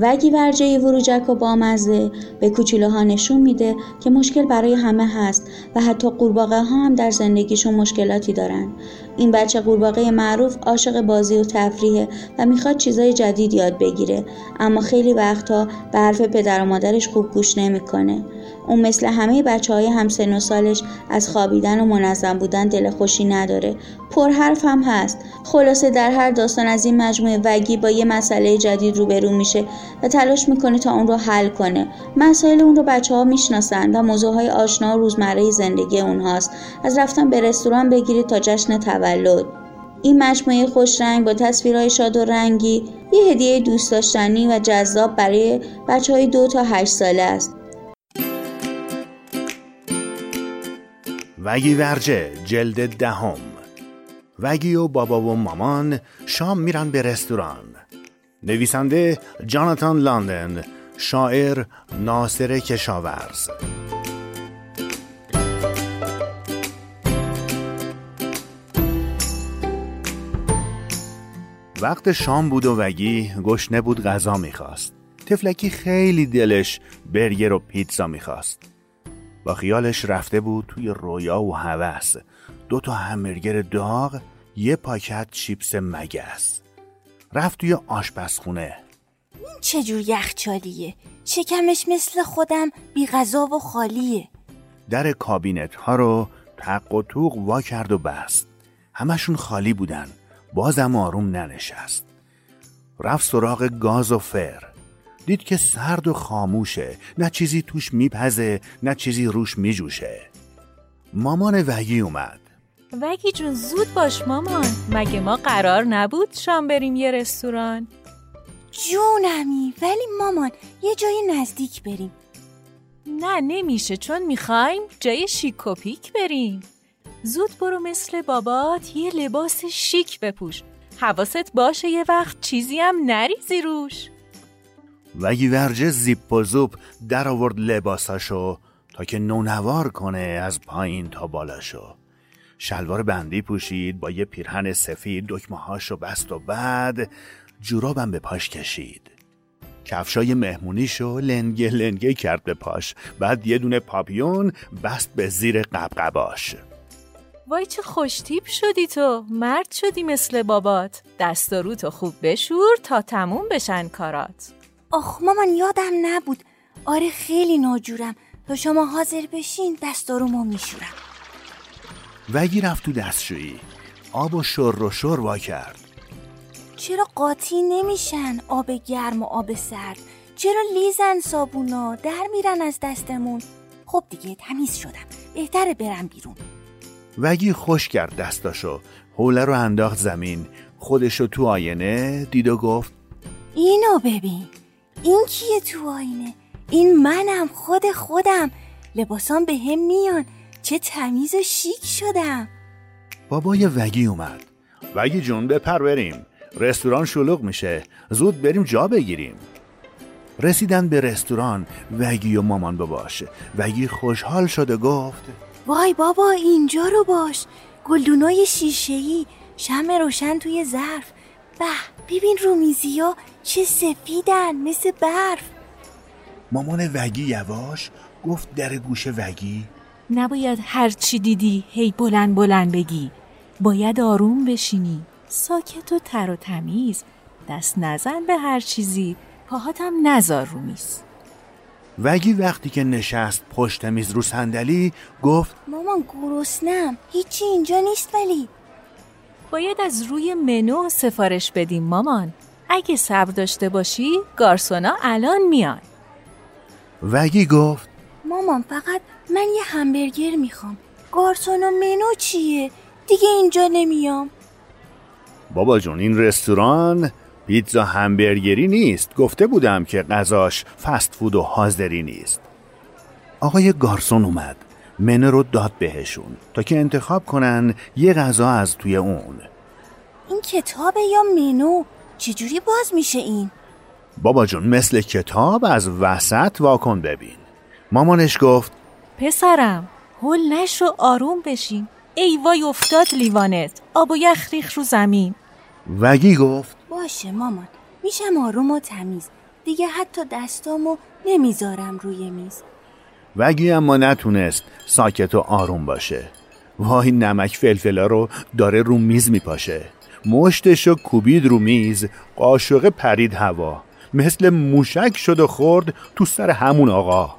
وگی ورجه وروجک و بامزه به کوچولوها نشون میده که مشکل برای همه هست و حتی قورباغه ها هم در زندگیشون مشکلاتی دارن. این بچه قورباغه معروف عاشق بازی و تفریحه و می‌خواد چیزای جدید یاد بگیره اما خیلی وقتها به حرف پدر و مادرش خوب گوش نمی‌کنه. اون مثل همه بچه های همسن و سالش از خوابیدن و منظم بودن دل خوشی نداره. پر حرف هم هست. خلاصه در هر داستان از این مجموعه وگی با یه مسئله جدید روبرو میشه و تلاش می‌کنه تا اون رو حل کنه. مسائل اون رو بچه ها می‌شناسن و موضوع های آشنا و روزمره زندگی اونهاست. از رفتن به رستوران بگیرید تا جشن تولد. این مجموعه خوش رنگ با تصویرهای شاد و رنگی یه هدیه دوست داشتنی و جذاب برای بچه های دو تا هشت ساله است. وگی ورجه جلد دهم. وگی و بابا و مامان شام میرن به رستوران. نویسنده جاناتان لاندن شاعر ناصر کشاورز. وقت شام بود و وگی گشنه بود غذا می‌خواست. تفلکی خیلی دلش برگر و پیتزا می‌خواست. با خیالش رفته بود توی رویا و هوس. دو تا همبرگر داغ یه پاکت چیپس مگس. رفت توی آشپزخونه. این چجور یخچالیه؟ شکمش مثل خودم بی غذا و خالیه. در کابینت ها رو تق و توق وا کرد و بست. همشون خالی بودن. بازم آروم ننشست. رفت سراغ گاز و فر. دید که سرد و خاموشه. نه چیزی توش میپزه نه چیزی روش میجوشه. مامان وگی اومد. وگی جون زود باش مامان. مگه ما قرار نبود شام بریم یه رستوران؟ جونمی ولی مامان یه جای نزدیک بریم. نه نمیشه چون می‌خوایم جای شیک و پیک بریم. زود برو مثل بابات یه لباس شیک بپوش. حواست باشه یه وقت چیزی هم نریزی روش. و ورجه زیپ و زوب در آورد لباساشو تا که نونوار کنه از پایین تا بالاشو. شلوار بندی پوشید با یه پیرهن سفید دکمه هاشو بست و بعد جورابم به پاش کشید. کفشای مهمونیشو لنگه لنگه کرد به پاش. بعد یه دونه پاپیون بست به زیر قبقباش. وای چه خوشتیپ شدی تو. مرد شدی مثل بابات. دست و تو خوب بشور تا تموم بشن کارات. آخ مامان یادم نبود. آره خیلی ناجورم. تا شما حاضر بشین دستارومو میشورم. وگی رفت تو دستشویی. آب و شر و شر وا کرد. چرا قاطی نمیشن؟ آب گرم و آب سرد. چرا لیزن صابونا؟ در میرن از دستمون. خب دیگه تمیز شدم. بهتره برم بیرون. وگی خوش کرد دستاشو. حوله رو انداخت زمین. خودشو تو آینه دید و گفت اینو ببین. این کیه تو آینه؟ این منم خود خودم. لباسان به هم میان. چه تمیز و شیک شدم. بابای وگی اومد. وگی جون بپر بریم. رستوران شلوغ میشه. زود بریم جا بگیریم. رسیدن به رستوران وگی و مامان بباشه وگی خوشحال شده گفت وای بابا اینجا رو باش. گلدونای شیشهی شم روشن توی ظرف. به ببین رومیزی ها چه سفیدن مثل برف. مامان وگی یواش گفت در گوش وگی. نباید هر چی دیدی هی بلند بلند بگی. باید آروم بشینی. ساکت و تر و تمیز. دست نزن به هر چیزی. پاهاتم نزار رو میز. وگی وقتی که نشست پشت میز رو صندلی گفت مامان گرسنم. هیچی اینجا نیست ولی. باید از روی منو سفارش بدیم مامان. اگه صبر داشته باشی گارسونا الان میان. وگی گفت مامان فقط من یه همبرگر می‌خوام. گارسونا منو چیه؟ دیگه اینجا نمیام. بابا جون این رستوران پیتزا همبرگری نیست. گفته بودم که غذاش فست فود و حاضری نیست. آقای گارسون اومد. منو رو داد بهشون تا که انتخاب کنن یه غذا از توی اون. این کتابه یا منو؟ چجوری باز میشه این؟ بابا جون مثل کتاب از وسط واکن ببین. مامانش گفت پسرم هل نشو آروم بشین. ای وای افتاد لیوانت. آب و یخ ریخ رو زمین. وگی گفت باشه مامان میشم آروم و تمیز. دیگه حتی دستامو نمی‌ذارم روی میز. وگی اما نتونست ساکت و آروم باشه. وای نمک فلفلا رو داره رو میز میپاشه. مشتشو کوبید رو میز قاشقه پرید هوا. مثل موشک شد و خورد تو سر همون آقا.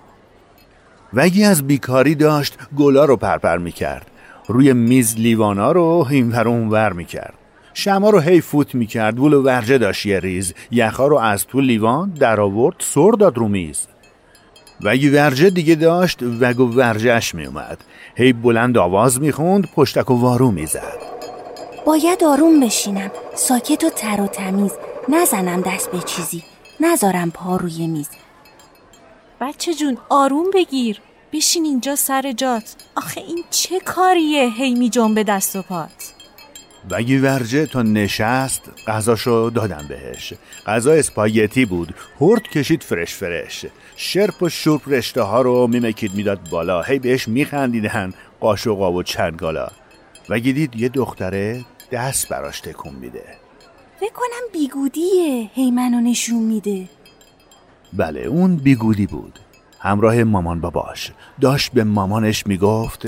وگی از بیکاری داشت گلا رو پرپر می‌کرد. روی میز لیوانا رو اینور اونور می‌کرد. شما رو هی فوت می‌کرد ولو ورجه داشت یه ریز. یخا رو از تو لیوان در آورد سر داد رو میز. وگی ورجه دیگه داشت وگو ورجهش میومد هی بلند آواز می‌خوند پشتک و وارو می‌زد. باید آروم بشینم. ساکت و تر و تمیز. نزنم دست به چیزی. نذارم پا روی میز. بچه جون آروم بگیر. بشین اینجا سر جات. آخه این چه کاریه هی می جنبه دست و پات؟ وگی ورجه تا نشست. غذاشو دادم بهش. غذا اسپاگتی بود. هرد کشید فرش فرش. شرپ و شورپ رشته ها رو میمکید می‌داد بالا. هی بهش میخندیدن. قاشقا و چنگالا. وگی دید یه دختره دست براش تکون میده. فکر کنم بیگودیه. هی منو نشون میده. بله اون بیگودی بود. همراه مامان باباش. داشت به مامانش می‌گفت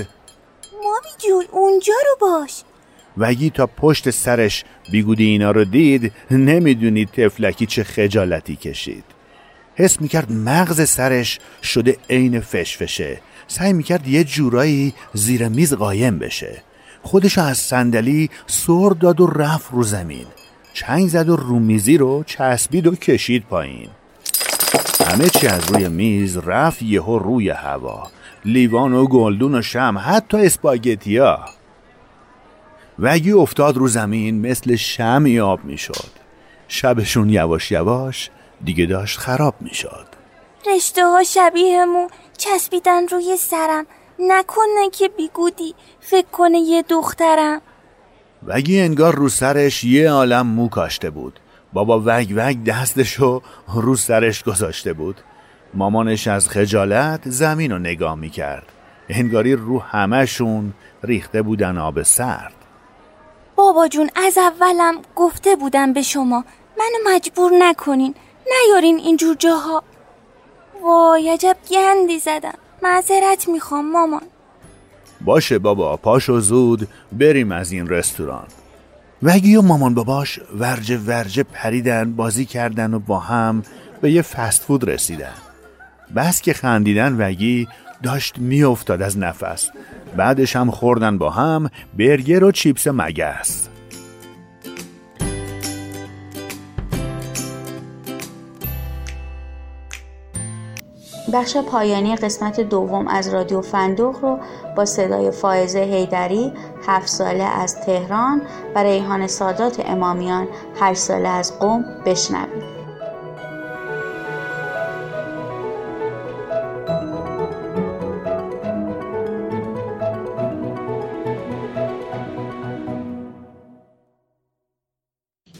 مامی جون اونجا رو باش. وگی تا پشت سرش بیگودی اینا رو دید نمی‌دونید تفلکی چه خجالتی کشید. حس می‌کرد مغز سرش شده عین فشفشه. سعی می‌کرد یه جورایی زیر میز قایم بشه. خودشو از صندلی سر داد و رفت رو زمین. چنگ زد و رومیزی رو چسبید و کشید پایین. همه چی از روی میز رفت یهو روی هوا. لیوان و گلدون و شم حتی اسپاگتیا. وگی افتاد رو زمین مثل شمی آب می‌شد. شبشون یواش یواش دیگه داشت خراب می‌شد. رشته ها شبیه مو چسبیدن روی سرم. نکنه که بیگودی. فکر کنه یه دخترم. وگی انگار رو سرش یه عالم مو کاشته بود. بابا وگ وگ دستشو رو سرش گذاشته بود. مامانش از خجالت زمین رو نگاه می‌کرد. انگاری رو همهشون ریخته بودن آب سرد. بابا جون از اولم گفته بودم به شما. منو مجبور نکنین. نیارین اینجور جاها. وای عجب گندی زدم. معذرت می‌خوام مامان. باشه بابا پاشو زود بریم از این رستوران. وگی و مامان باباش ورجه ورجه پریدن بازی کردن و با هم به یه فست فود رسیدن. بس که خندیدن وگی داشت میافتاد از نفس. بعدش هم خوردن با هم برگر و چیپس مگس. بخش پایانی قسمت دوم از رادیو فندوق رو با صدای فائزه هیدری هفت ساله از تهران و ریحان سادات امامیان هشت ساله از قوم بشنوید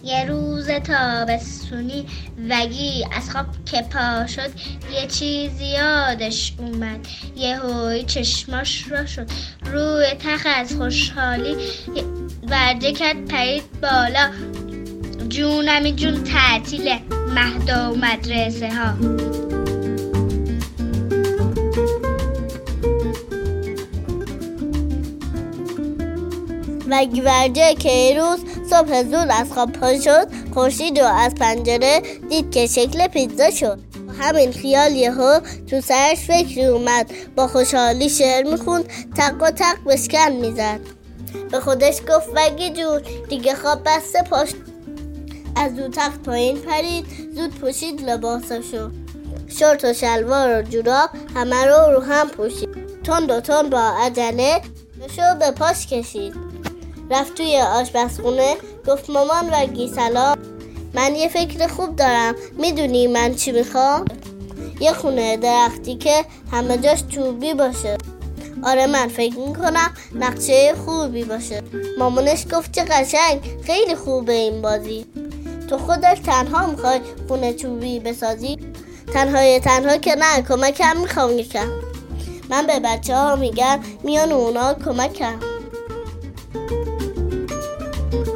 یه روز تابستونی وگی. از خواب که پا شد یه چیزی یادش اومد. یه هوی چشماش را شد. روی تخت از خوشحالی ورده کرد پرید بالا. جونمی جون تعطیل مهدا و مدرسه ها. وگی ورجه کیروز صبح زود از خواب پا شد خورشید رو از پنجره دید که شکل پیتزا شد. همین خیال یهو تو سرش فکری اومد. با خوشحالی شعر می‌خوند تق و تق بشکن می‌زد. به خودش گفت وگی جون دیگه خواب بسته پاش. از دو تخت پایین پرید زود پوشید لباسشو شورت و شلوار و جوراب همه رو رو هم پوشید. تند و تند با عجله شو به پاش کشید. رفت توی آشپزخونه گفت مامان وگی سلام. من یه فکر خوب دارم. می‌دونی من چی می‌خوام؟ یه خونه درختی که همه جاش چوبی باشه. آره من فکر می‌کنم نقشه خوبی باشه. مامانش گفت چه قشنگ خیلی خوبه این بازی. تو خودت تنها می‌خوای خونه چوبی بسازی؟ تنهای تنها که نه کمکم می‌خوام یکم. من به بچه ها میگم میان اونا کمکم.